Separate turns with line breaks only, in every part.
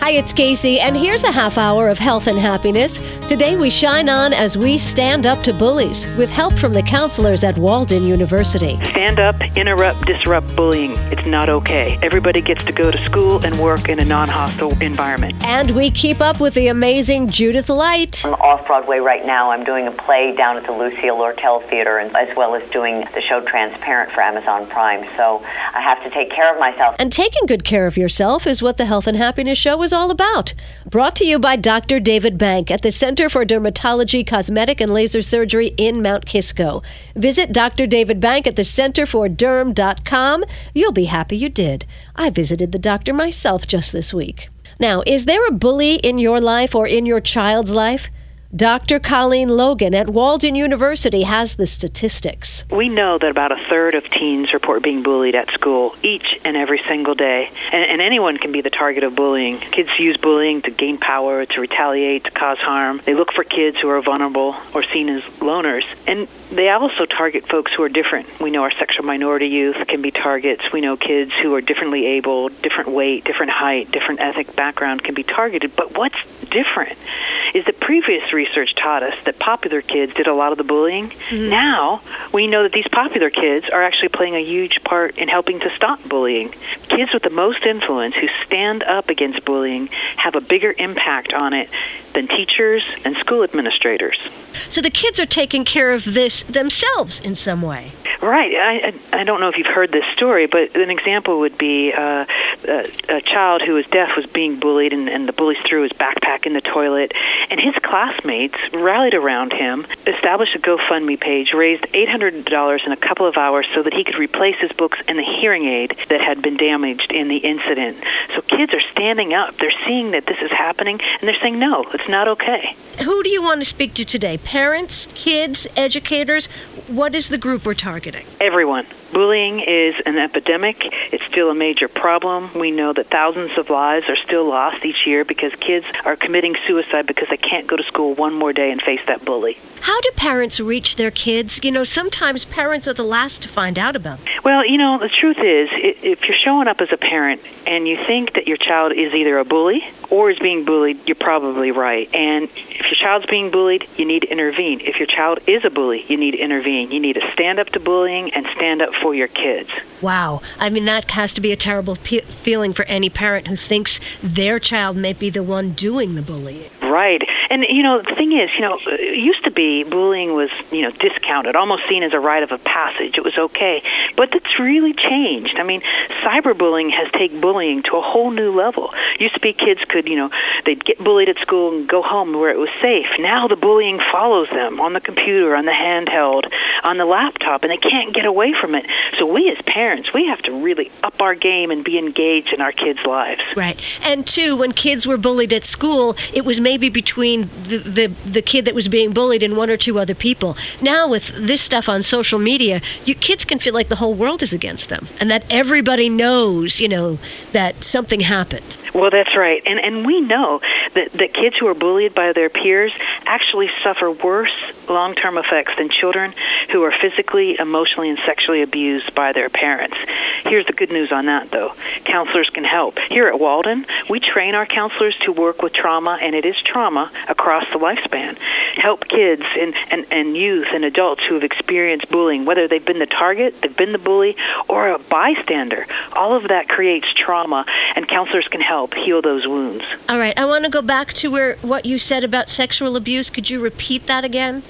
Hi, it's Casey, and here's a half hour of health and happiness. Today we shine on as we stand up to bullies with help from the counselors at Walden University.
Stand up, interrupt, disrupt bullying. It's not okay. Everybody gets to go to school and work in a non hostile environment.
And we keep up with the amazing Judith Light.
I'm off Broadway right now. I'm doing a play down at the Lucille Lortel Theater, and as well as doing the show Transparent for Amazon Prime. So I have to take care of myself.
And taking good care of yourself is what the Health and Happiness Show is all about. Brought to you by Dr. David Bank at the Center for Dermatology, Cosmetic, and Laser Surgery in Mount Kisco. Visit Dr. David Bank at the centerforderm.com. You'll be happy you did. I visited the doctor myself just this week. Now, is there a bully in your life or in your child's life? Dr. Colleen Logan at Walden University has the statistics.
We know that about a third of teens report being bullied at school each and every single day. And, and, anyone can be the target of bullying. Kids use bullying to gain power, to retaliate, to cause harm. They look for kids who are vulnerable or seen as loners. And they also target folks who are different. We know our sexual minority youth can be targets. We know kids who are differently able, different weight, different height, different ethnic background can be targeted. But what's different is that previous research taught us that popular kids did a lot of the bullying. Mm-hmm. Now we know that these popular kids are actually playing a huge part in helping to stop bullying. Kids with the most influence who stand up against bullying have a bigger impact on it than teachers and school administrators.
So the kids are taking care of this themselves in some way.
Right. I, I, don't know if you've heard this story, but an example would be uh, a, a child who was deaf was being bullied, and, and the bullies threw his backpack in the toilet, and his classmates rallied around him, established a GoFundMe page, raised $800 in a couple of hours so that he could replace his books and the hearing aid that had been damaged in the incident. So kids are standing up. They're seeing that this is happening, and they're saying, no, it's not okay.
Who do you want to speak to today? Parents, kids, educators? What is the group we're targeting?
Everyone. Bullying is an epidemic. It's still a major problem. We know that thousands of lives are still lost each year because kids are committing suicide because they can't go to school one more day and face that bully.
How do parents reach their kids? You know, sometimes parents are the last to find out about them.
Well, you know, the truth is, if you're showing up as a parent and you think that your child is either a bully or is being bullied, you're probably right. And if your child's being bullied, you need to intervene. If your child is a bully, you need to intervene. You need to stand up to bullying and stand up for your kids.
Wow. I mean, that has to be a terrible pe- feeling for any parent who thinks their child may be the one doing the bullying.
Right. And, you know, the thing is, you know, it used to be bullying was, you know, discounted, almost seen as a rite of a passage. It was okay. But it's really changed. I mean, cyberbullying has taken bullying to a whole new level. Used to be kids could, you know, they'd get bullied at school and go home where it was safe. Now the bullying follows them on the computer, on the handheld, on the laptop, and they can't get away from it. So we as parents, we have to really up our game and be engaged in our kids' lives.
Right. And two, when kids were bullied at school, it was maybe between the, the, the kid that was being bullied and one or two other people. Now with this stuff on social media, you kids can feel like the whole world is against them and that everybody knows, you know, that something happened.
Well, that's right. And and we know that that kids who are bullied by their peers actually suffer worse long-term effects than children who are physically, emotionally, and sexually abused by their parents. Here's the good news on that, though. Counselors can help. Here at Walden, we train our counselors to work with trauma, and it is trauma across the lifespan. Help kids and, and, and youth and adults who have experienced bullying, whether they've been the target, they've been the bully, or a bystander. All of that creates trauma, and counselors can help heal those wounds.
All right, I want to go back to where what you said about sexual abuse. Could you repeat that again?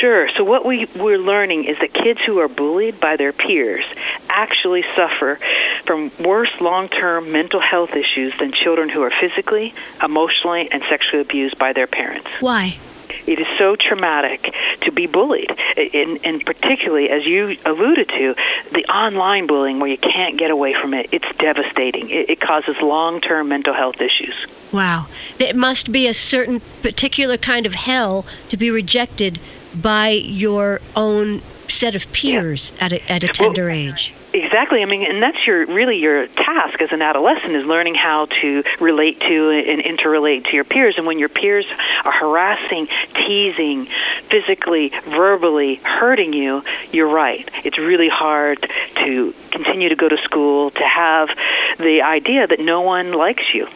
Sure. So what we we're learning is that kids who are bullied by their peers actually suffer from worse long-term mental health issues than children who are physically, emotionally, and sexually abused by their parents.
Why?
It is so traumatic to be bullied, and, and particularly as you alluded to, the online bullying where you can't get away from it. It's devastating. It, it causes long-term mental health issues.
Wow, it must be a certain particular kind of hell to be rejected by your own set of peers yeah. at a, at a tender
well,
age.
Exactly. I mean, and that's your really your task as an adolescent is learning how to relate to and interrelate to your peers. And when your peers are harassing, teasing, physically, verbally hurting you, you're right. It's really hard to continue to go to school to have the idea that no one likes you.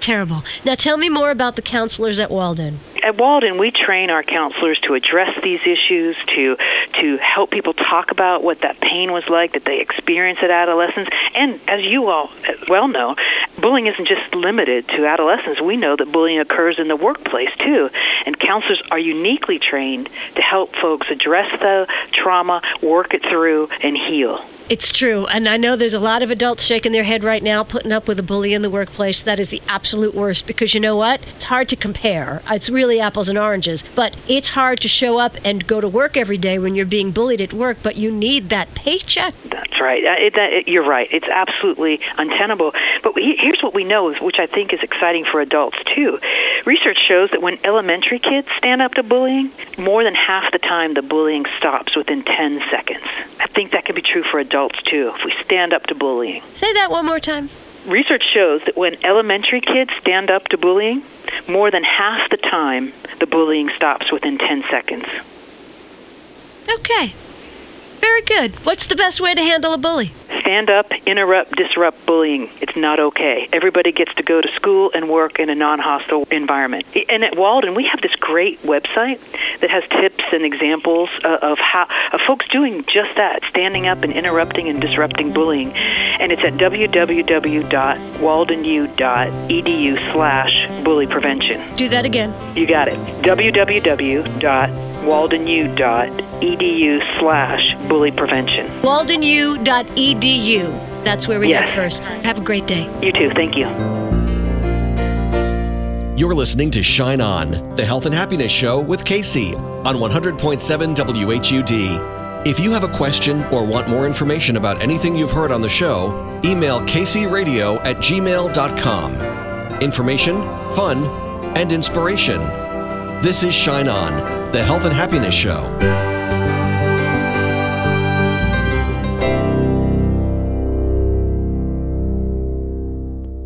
Terrible. Now tell me more about the counselors at Walden.
At Walden, we train our counselors to address these issues, to to help people talk about what that pain was like that they experienced at adolescence. And as you all well know, bullying isn't just limited to adolescence. We know that bullying occurs in the workplace too, and counselors are uniquely trained to help folks address the trauma, work it through, and heal.
It's true. And I know there's a lot of adults shaking their head right now, putting up with a bully in the workplace. That is the absolute worst because you know what? It's hard to compare. It's really apples and oranges. But it's hard to show up and go to work every day when you're being bullied at work, but you need that paycheck.
That's right. Uh, it, that, it, you're right. It's absolutely untenable. But we, here's what we know, which I think is exciting for adults too. Research shows that when elementary kids stand up to bullying, more than half the time the bullying stops within 10 seconds. I think that can be true for adults adults too if we stand up to bullying.
Say that one more time.
Research shows that when elementary kids stand up to bullying, more than half the time the bullying stops within 10 seconds.
Okay. Very good. What's the best way to handle a bully?
Stand up, interrupt, disrupt bullying. It's not okay. Everybody gets to go to school and work in a non hostile environment. And at Walden, we have this great website that has tips and examples uh, of how of folks doing just that, standing up and interrupting and disrupting bullying. And it's at www.waldenu.edu slash bully prevention.
Do that again.
You got it. www waldenu.edu slash bully prevention.
waldenu.edu. That's where we yes. head first. Have a great day.
You too. Thank you.
You're listening to Shine On, the health and happiness show with Casey on 100.7 WHUD. If you have a question or want more information about anything you've heard on the show, email kcradio at gmail.com. Information, fun, and inspiration. This is Shine On the Health and Happiness Show.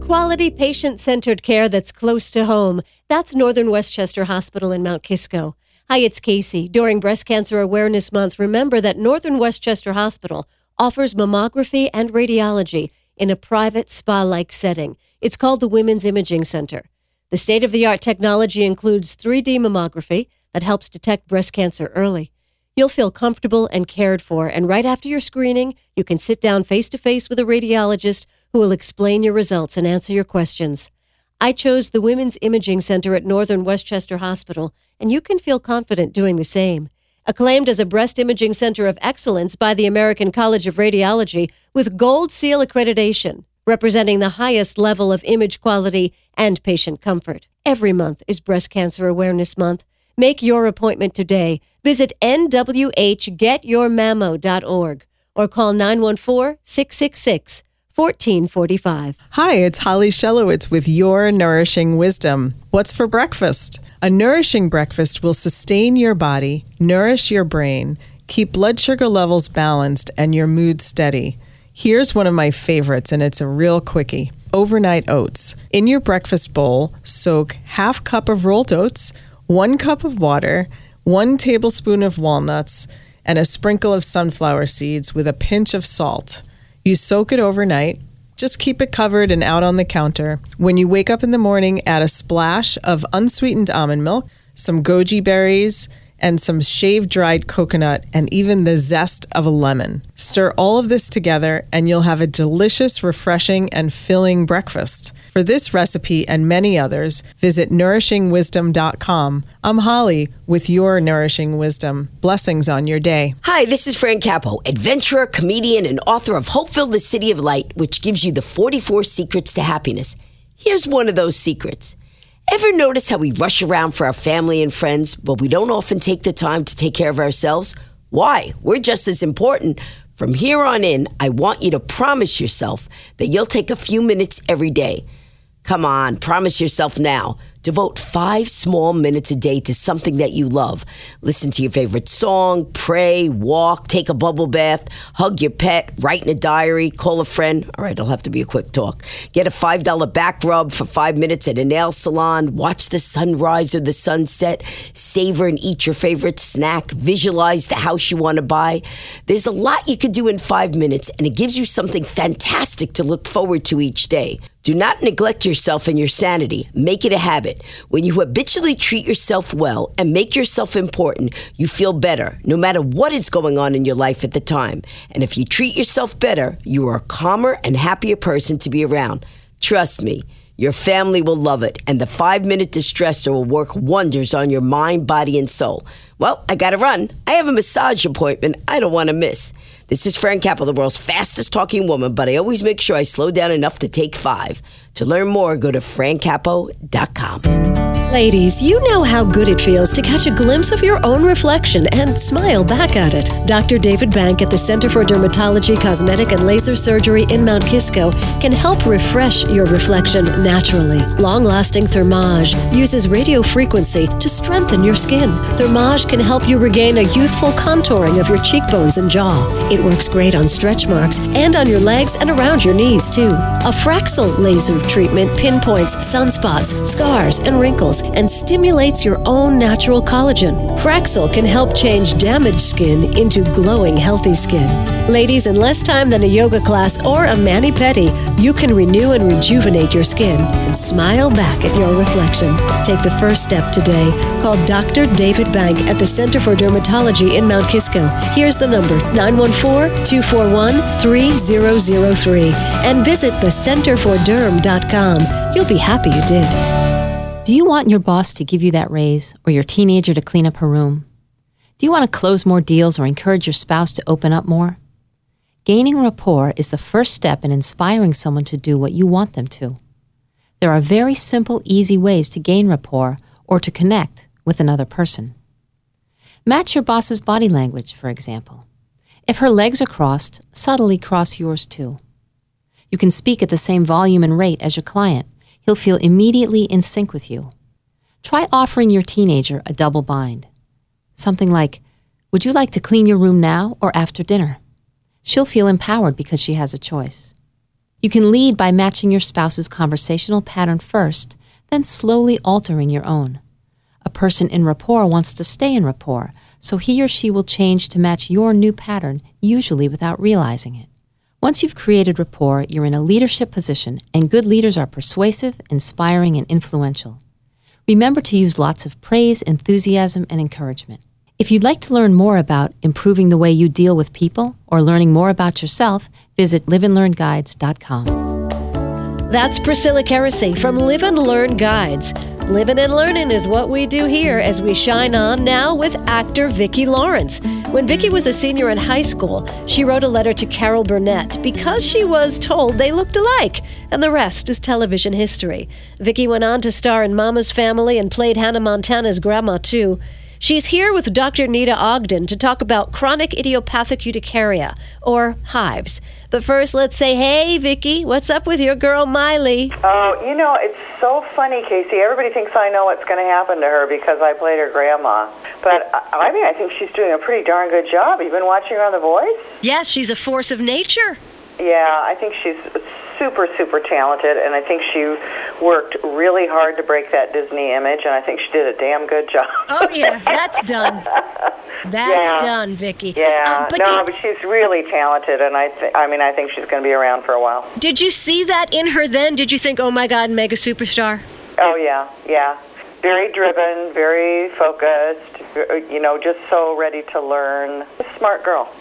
Quality patient centered care that's close to home. That's Northern Westchester Hospital in Mount Kisco. Hi, it's Casey. During Breast Cancer Awareness Month, remember that Northern Westchester Hospital offers mammography and radiology in a private spa like setting. It's called the Women's Imaging Center. The state of the art technology includes 3D mammography, that helps detect breast cancer early. You'll feel comfortable and cared for, and right after your screening, you can sit down face to face with a radiologist who will explain your results and answer your questions. I chose the Women's Imaging Center at Northern Westchester Hospital, and you can feel confident doing the same. Acclaimed as a breast imaging center of excellence by the American College of Radiology with Gold Seal accreditation, representing the highest level of image quality and patient comfort. Every month is Breast Cancer Awareness Month. Make your appointment today. Visit nwhgetyourmammo.org or call 914 666 1445.
Hi, it's Holly Shellowitz with Your Nourishing Wisdom. What's for breakfast? A nourishing breakfast will sustain your body, nourish your brain, keep blood sugar levels balanced, and your mood steady. Here's one of my favorites, and it's a real quickie overnight oats. In your breakfast bowl, soak half cup of rolled oats one cup of water, one tablespoon of walnuts, and a sprinkle of sunflower seeds with a pinch of salt. You soak it overnight. Just keep it covered and out on the counter. When you wake up in the morning, add a splash of unsweetened almond milk, some goji berries, and some shaved dried coconut, and even the zest of a lemon. Stir all of this together, and you'll have a delicious, refreshing, and filling breakfast. For this recipe and many others, visit nourishingwisdom.com. I'm Holly with your Nourishing Wisdom. Blessings on your day.
Hi, this is Fran Capo, adventurer, comedian, and author of Hopeville, the City of Light, which gives you the 44 secrets to happiness. Here's one of those secrets. Ever notice how we rush around for our family and friends, but we don't often take the time to take care of ourselves? Why? We're just as important. From here on in, I want you to promise yourself that you'll take a few minutes every day. Come on, promise yourself now Devote five small minutes a day to something that you love. Listen to your favorite song, pray, walk, take a bubble bath, hug your pet, write in a diary, call a friend. All right, it'll have to be a quick talk. Get a $5 back rub for five minutes at a nail salon. Watch the sunrise or the sunset. Savor and eat your favorite snack. Visualize the house you want to buy. There's a lot you could do in five minutes, and it gives you something fantastic to look forward to each day. Do not neglect yourself and your sanity. Make it a habit. When you habitually treat yourself well and make yourself important, you feel better, no matter what is going on in your life at the time. And if you treat yourself better, you are a calmer and happier person to be around. Trust me. Your family will love it, and the five minute distressor will work wonders on your mind, body, and soul. Well, I gotta run. I have a massage appointment I don't wanna miss. This is Fran Capo, the world's fastest talking woman, but I always make sure I slow down enough to take five. To learn more, go to francapo.com.
Ladies, you know how good it feels to catch a glimpse of your own reflection and smile back at it. Dr. David Bank at the Center for Dermatology, Cosmetic, and Laser Surgery in Mount Kisco can help refresh your reflection naturally. Long lasting Thermage uses radio frequency to strengthen your skin. Thermage can help you regain a youthful contouring of your cheekbones and jaw. It works great on stretch marks and on your legs and around your knees, too. A Fraxel laser treatment pinpoints sunspots, scars, and wrinkles and stimulates your own natural collagen. Fraxel can help change damaged skin into glowing, healthy skin. Ladies, in less time than a yoga class or a mani pedi, you can renew and rejuvenate your skin and smile back at your reflection. Take the first step today. Call Dr. David Bank at the Center for Dermatology in Mount Kisco. Here's the number 914 241 3003 and visit thecenterforderm.com. You'll be happy you did.
Do you want your boss to give you that raise or your teenager to clean up her room? Do you want to close more deals or encourage your spouse to open up more? Gaining rapport is the first step in inspiring someone to do what you want them to. There are very simple, easy ways to gain rapport or to connect with another person. Match your boss's body language, for example. If her legs are crossed, subtly cross yours too. You can speak at the same volume and rate as your client he'll feel immediately in sync with you. Try offering your teenager a double bind. Something like, Would you like to clean your room now or after dinner? She'll feel empowered because she has a choice. You can lead by matching your spouse's conversational pattern first, then slowly altering your own. A person in rapport wants to stay in rapport, so he or she will change to match your new pattern, usually without realizing it. Once you've created rapport, you're in a leadership position, and good leaders are persuasive, inspiring, and influential. Remember to use lots of praise, enthusiasm, and encouragement. If you'd like to learn more about improving the way you deal with people or learning more about yourself, visit liveandlearnguides.com.
That's Priscilla Keresy from Live and Learn Guides. Living and learning is what we do here as we shine on now with actor Vicki Lawrence. When Vicki was a senior in high school, she wrote a letter to Carol Burnett because she was told they looked alike, and the rest is television history. Vicki went on to star in Mama's Family and played Hannah Montana's grandma too. She's here with Dr. Nita Ogden to talk about chronic idiopathic urticaria, or hives. But first, let's say, hey, Vicki, what's up with your girl Miley?
Oh, you know, it's so funny, Casey. Everybody thinks I know what's going to happen to her because I played her grandma. But I mean, I think she's doing a pretty darn good job. You've been watching her on The Voice?
Yes, she's a force of nature.
Yeah, I think she's super, super talented, and I think she worked really hard to break that Disney image, and I think she did a damn good job.
Oh yeah, that's done. That's
Yeah.
done, Vicki.
Yeah,
Um, but
no,
did,
but she's really talented, and I, th- I mean, I think she's going to be around for a while.
did you see that in her then? Did you think, oh my God, mega superstar?
Oh yeah, yeah. Very driven, very focused. You know, just so ready to learn. Smart girl.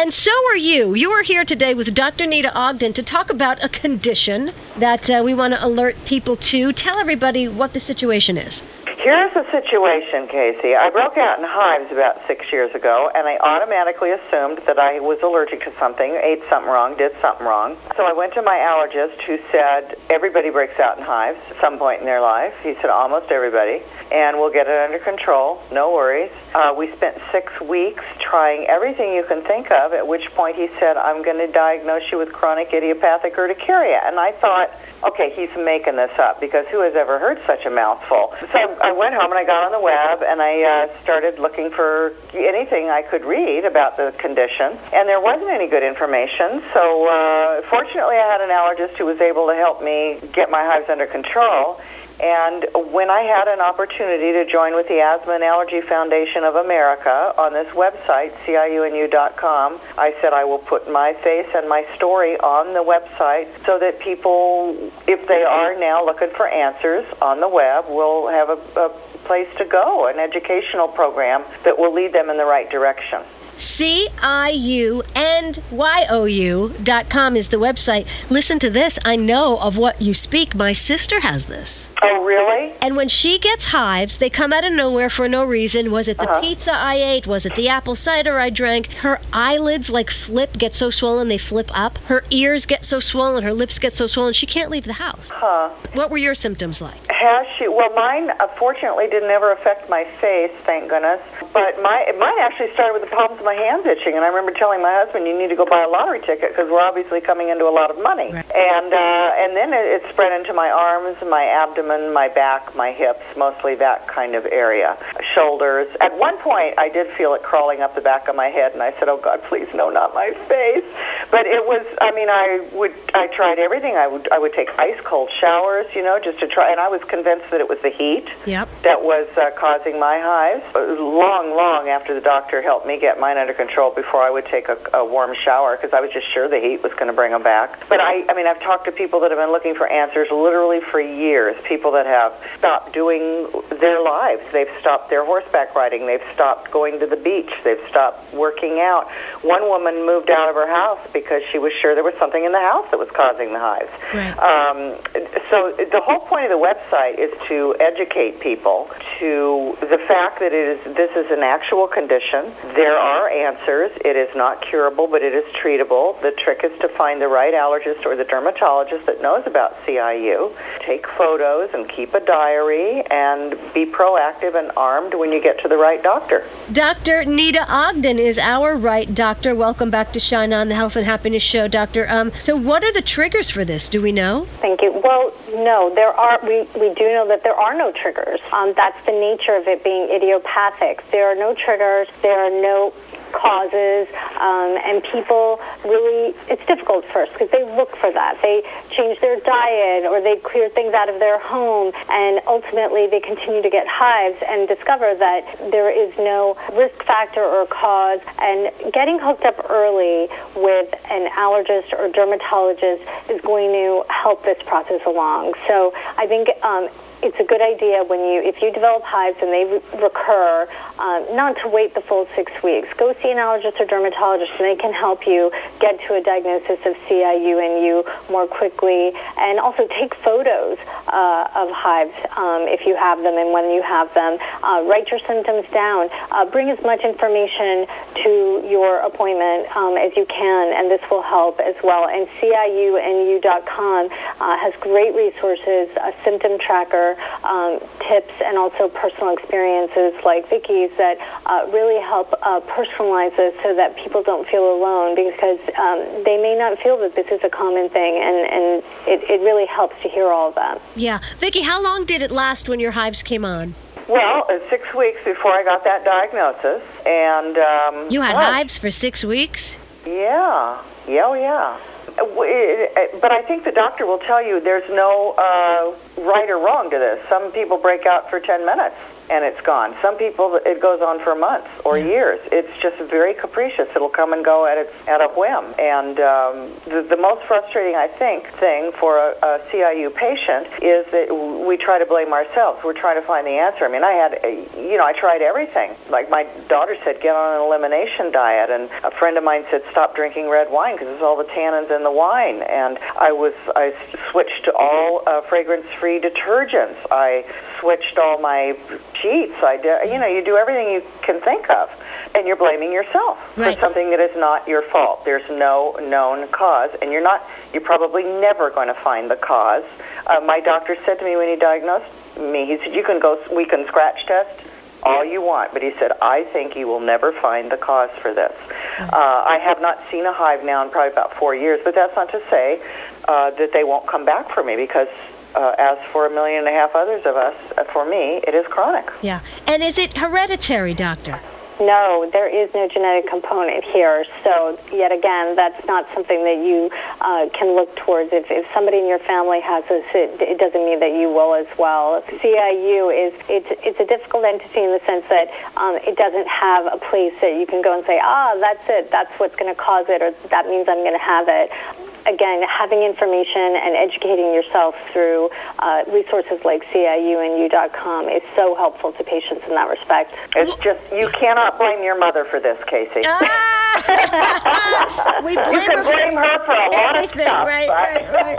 And so are you. You are here today with Dr. Nita Ogden to talk about a condition that uh, we want to alert people to. Tell everybody what the situation is.
Here's the situation, Casey. I broke out in hives about six years ago, and I automatically assumed that I was allergic to something, ate something wrong, did something wrong. So I went to my allergist, who said everybody breaks out in hives at some point in their life. He said almost everybody, and we'll get it under control. No worries. Uh, we spent six weeks trying everything you can think of. At which point he said, "I'm going to diagnose you with chronic idiopathic urticaria," and I thought, okay, he's making this up because who has ever heard such a mouthful? So I went home and I got on the web and I uh, started looking for anything I could read about the condition, and there wasn't any good information. So uh, fortunately, I had an allergist who was able to help me get my hives under control. And when I had an opportunity to join with the Asthma and Allergy Foundation of America on this website, CIUandU.com, I said I will put my face and my story on the website so that people, if they are now looking for answers on the web, will have a, a place to go, an educational program that will lead them in the right direction.
C I U N Y O U dot com is the website. Listen to this. I know of what you speak. My sister has this.
Oh, really?
And when she gets hives, they come out of nowhere for no reason. Was it the
Uh-huh.
pizza I ate? Was it the apple cider I drank? Her eyelids like flip, get so swollen they flip up. Her ears get so swollen, her lips get so swollen, she can't leave the house.
Huh.
What were your symptoms like?
Has she? Well, mine uh, fortunately didn't ever affect my face, thank goodness. But my mine actually started with the problems of my hands itching, and I remember telling my husband, "You need to go buy a lottery ticket because we're obviously coming into a lot of money."
Right.
And uh, and then it, it spread into my arms, my abdomen, my back, my hips, mostly that kind of area, shoulders. At one point, I did feel it crawling up the back of my head, and I said, "Oh God, please, no, not my face." But it was. I mean, I would. I tried everything. I would. I would take ice cold showers, you know, just to try. And I was convinced that it was the heat
Yep.
that was uh, causing my hives. Long, long after the doctor helped me get mine under control before I would take a, a warm shower because I was just sure the heat was going to bring them back. But I, I mean, I've talked to people that have been looking for answers literally for years. People that have stopped doing their lives. They've stopped their horseback riding. They've stopped going to the beach. They've stopped working out. One woman moved out of her house because she was sure there was something in the house that was causing the hives.
Right.
Um, so the whole point of the website is to educate people to the fact that it is this is an actual condition. There are answers. It is not curable, but it is treatable. The trick is to find the right allergist or the dermatologist that knows about CIU. Take photos and keep a diary and be proactive and armed when you get to the right doctor.
Dr. Nita Ogden is our right doctor. Welcome back to Shine On, the Health and Happiness Show, Doctor. Um, so, what are the triggers for this? Do we know?
Thank you. Well, no, there are. We, we do know that there are no triggers. Um, that's the nature of it being idiopathic. There are no triggers. There are no causes, um, and people really, it's difficult first because they look for that. They change their diet or they clear things out of their home, and ultimately they continue to get hives and discover that there is no risk factor or cause. And getting hooked up early with an allergist or dermatologist is going to help this process along. So I think um, it's a good idea when you, if you develop hives and they re- recur, um, not to wait the full six weeks. Go see an allergist or dermatologist, and they can help you get to a diagnosis of CIU and you more quickly. And also take photos uh, of hives um, if you have them and when you have them. Uh, write your symptoms down. Uh, bring as much information to your appointment um, as you can, and this will help as well. And CIUandU.com uh, has great resources, a symptom tracker, um, tips, and also personal experiences like Vicki's that uh, really help uh, personalize this so that people don't feel alone because um, they may not feel that this is a common thing, and, and it, it really helps to hear all of that.
Yeah. Vicki, how long did it last when your hives came on?
Well, uh, six weeks before I got that diagnosis, and um,
You had
well,
hives for six weeks?
Yeah, yeah, oh, yeah. It- it- But I think the doctor will tell you there's no uh, right or wrong to this. Some people break out for 10 minutes and it's gone. Some people, it goes on for months or years. It's just very capricious. It'll come and go at its at a whim. And um, the, the most frustrating, I think, thing for a, a CIU patient is that we try to blame ourselves. We're trying to find the answer. I mean, I had, a, you know, I tried everything. Like my daughter said, get on an elimination diet, and a friend of mine said, stop drinking red wine because it's all the tannins in the wine. And I was, I switched to all uh, fragrance-free detergents. I switched all my sheets. I did, you know, you do everything you can think of, and you're blaming yourself
Right.
for something that is not your fault. There's no known cause, and you're not. You're probably never going to find the cause. Uh, my doctor said to me when he diagnosed me, he said, "You can go. We can scratch test." All you want, but he said, I think you will never find the cause for this. Uh, I have not seen a hive now in probably about four years, but that's not to say uh, that they won't come back for me because, uh, as for a million and a half others of us, uh, for me, it is chronic.
Yeah. And is it hereditary, doctor?
No, there is no genetic component here. So, yet again, that's not something that you uh, can look towards. If, if somebody in your family has this, it, it doesn't mean that you will as well. CIU is it's, it's a difficult entity in the sense that um, it doesn't have a place that you can go and say, ah, that's it, that's what's going to cause it, or that means I'm going to have it again, having information and educating yourself through uh, resources like CIUandU.com is so helpful to patients in that respect.
It's just, you cannot blame your mother for this, Casey.
Ah! we blame
you can
her
blame
for
her for a lot of
everything,
stuff.
right, right, right.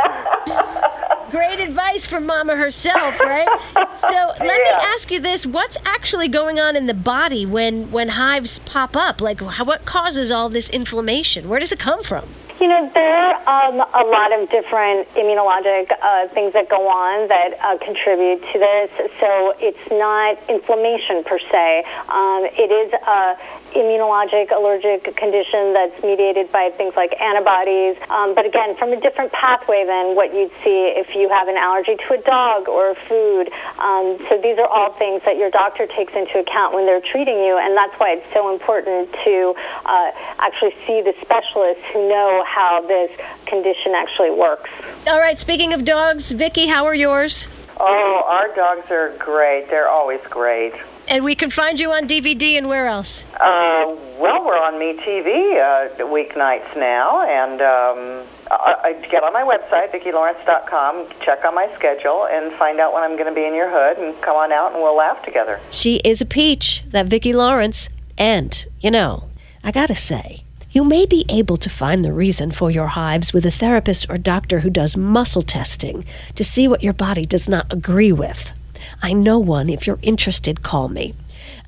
Great advice from Mama herself, right? So let me ask you this: What's actually going on in the body when when hives pop up? Like, how, what causes all this inflammation? Where does it come from?
You know, there are um, a lot of different immunologic uh, things that go on that uh, contribute to this. So it's not inflammation per se. Um, it is a immunologic allergic condition that's mediated by things like antibodies. Um, but again, from a different pathway than what you'd see if you have an allergy to a dog or a food. Um, so these are all things that your doctor takes into account when they're treating you, and that's why it's so important to uh, actually see the specialists who know how this condition actually works.
All right. Speaking of dogs, Vicki, how are yours?
Oh, our dogs are great. They're always great.
And we can find you on DVD and where else?
Uh, well, we're on MeTV uh, weeknights now, and um, I, I get on my website, VickiLawrence.com, check on my schedule, and find out when I'm going to be in your hood, and come on out and we'll laugh together.
She is a peach, that Vicki Lawrence. And, you know, I gotta say, you may be able to find the reason for your hives with a therapist or doctor who does muscle testing to see what your body does not agree with. I know one. If you're interested, call me.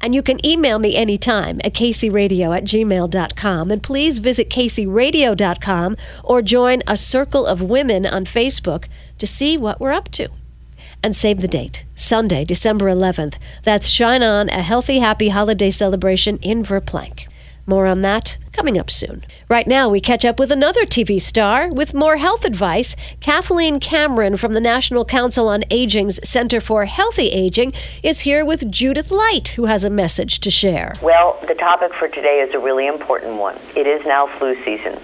And you can email me anytime at caseyradio at gmail.com. And please visit caseyradio.com or join a circle of women on Facebook to see what we're up to and save the date Sunday, December 11th. That's Shine On, a healthy, happy holiday celebration in Verplanck. More on that coming up soon. Right now, we catch up with another TV star with more health advice. Kathleen Cameron from the National Council on Aging's Center for Healthy Aging is here with Judith Light, who has a message to share.
Well, the topic for today is a really important one. It is now flu season,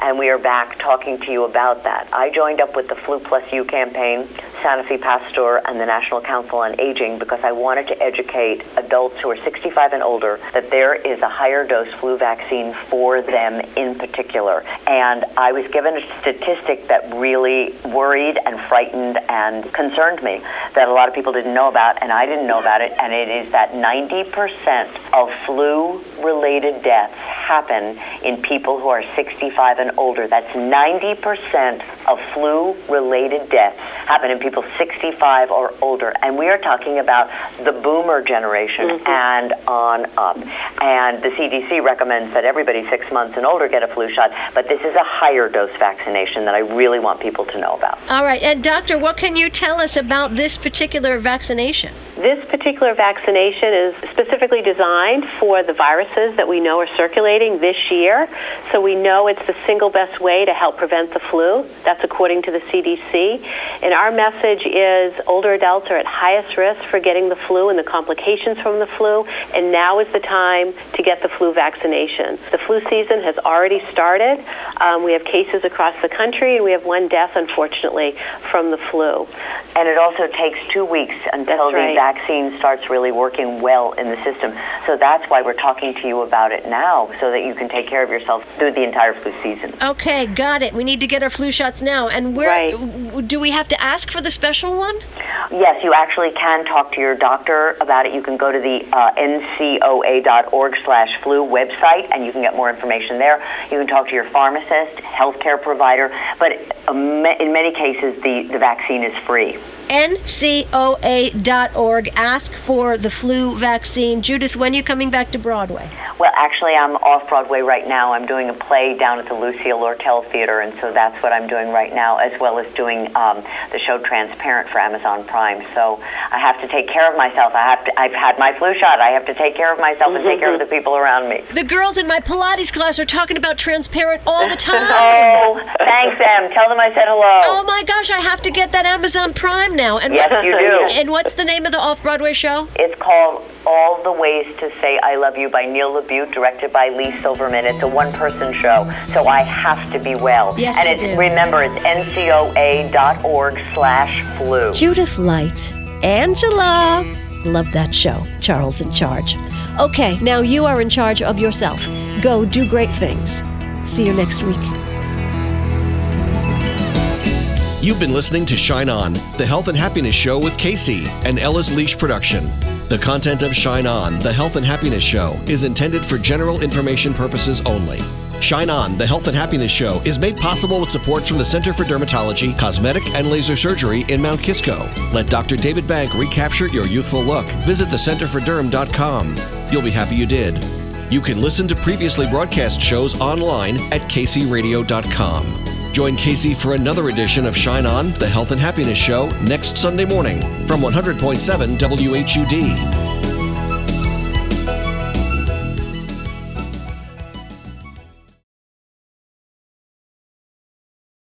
and we are back talking to you about that. I joined up with the Flu Plus U campaign, Sanofi Pasteur, and the National Council on Aging because I wanted to educate adults who are 65 and older that there is a higher dose flu vaccine for them in particular. And I was given a statistic that really worried and frightened and concerned me that a lot of people didn't know about, and I didn't know about it, and it is that 90% of flu related deaths happen in people who are 65 and older. That's 90% of flu related deaths happen in people 65 or older. And we are talking about the boomer generation mm-hmm. and on up. And the CDC recommends that everybody six months and older get a flu shot, but this is a higher dose vaccination that I really want people to know about.
All right, and Doctor, what can you tell us about this particular vaccination?
This particular vaccination is specifically designed for the viruses that we know are circulating this year. So we know it's the single best way to help prevent the flu. That's according to the CDC. And our message is older adults are at highest risk for getting the flu and the complications from the flu. And now is the time to get the flu vaccination. The flu season has already started. Um, we have cases across the country, and we have one death, unfortunately, from the flu.
And it also takes two weeks until
That's right.
the vaccine starts really working well in the system. So that's why we're talking to you about it now, so that you can take care of yourself through the entire flu season.
Okay, got it. We need to get our flu shots now. And where
Right.
do we have to ask for the special one?
Yes, you actually can talk to your doctor about it. You can go to the uh, ncoa.org slash flu website, and you can get more information there. You can talk to your pharmacist, healthcare provider, but uh, in many cases, the, the vaccine is free.
ncoa.org. Ask for the flu vaccine. Judith, when are you coming back to Broadway?
Well, actually, I'm off Broadway right now. I'm doing a play down at the Lucille Lortel Theater, and so that's what I'm doing right now, as well as doing um, the show Transparent for Amazon Prime. So I have to take care of myself. I have to. I've had my flu shot. I have to take care of myself and take care of the people around me.
The girls in my Pilates class are talking about transparent all the time.
Oh, thanks, Em. Tell them I said hello.
Oh my gosh, I have to get that Amazon Prime now. And
Yes,
what,
you do.
And what's the name of the off Broadway show?
It's called All the Ways to Say I Love You by Neil LaBute, directed by Leigh Silverman. It's a one person show, so I have to be well.
Yes,
and
you
it's,
do.
remember, it's ncoa.org slash flu.
Judith Light. Angela. Love that show. Charles in charge. Okay, now you are in charge of yourself. Go do great things. See you next week.
You've been listening to Shine On, the health and happiness show with Casey, an Ella's Leash production. The content of Shine On, the health and happiness show, is intended for general information purposes only. Shine On, the health and happiness show, is made possible with support from the Center for Dermatology, Cosmetic, and Laser Surgery in Mount Kisco. Let Dr. David Bank recapture your youthful look. Visit thecenterforderm.com. You'll be happy you did. You can listen to previously broadcast shows online at kcradio.com. Join Casey for another edition of Shine On, the Health and Happiness Show, next Sunday morning from 100.7 WHUD.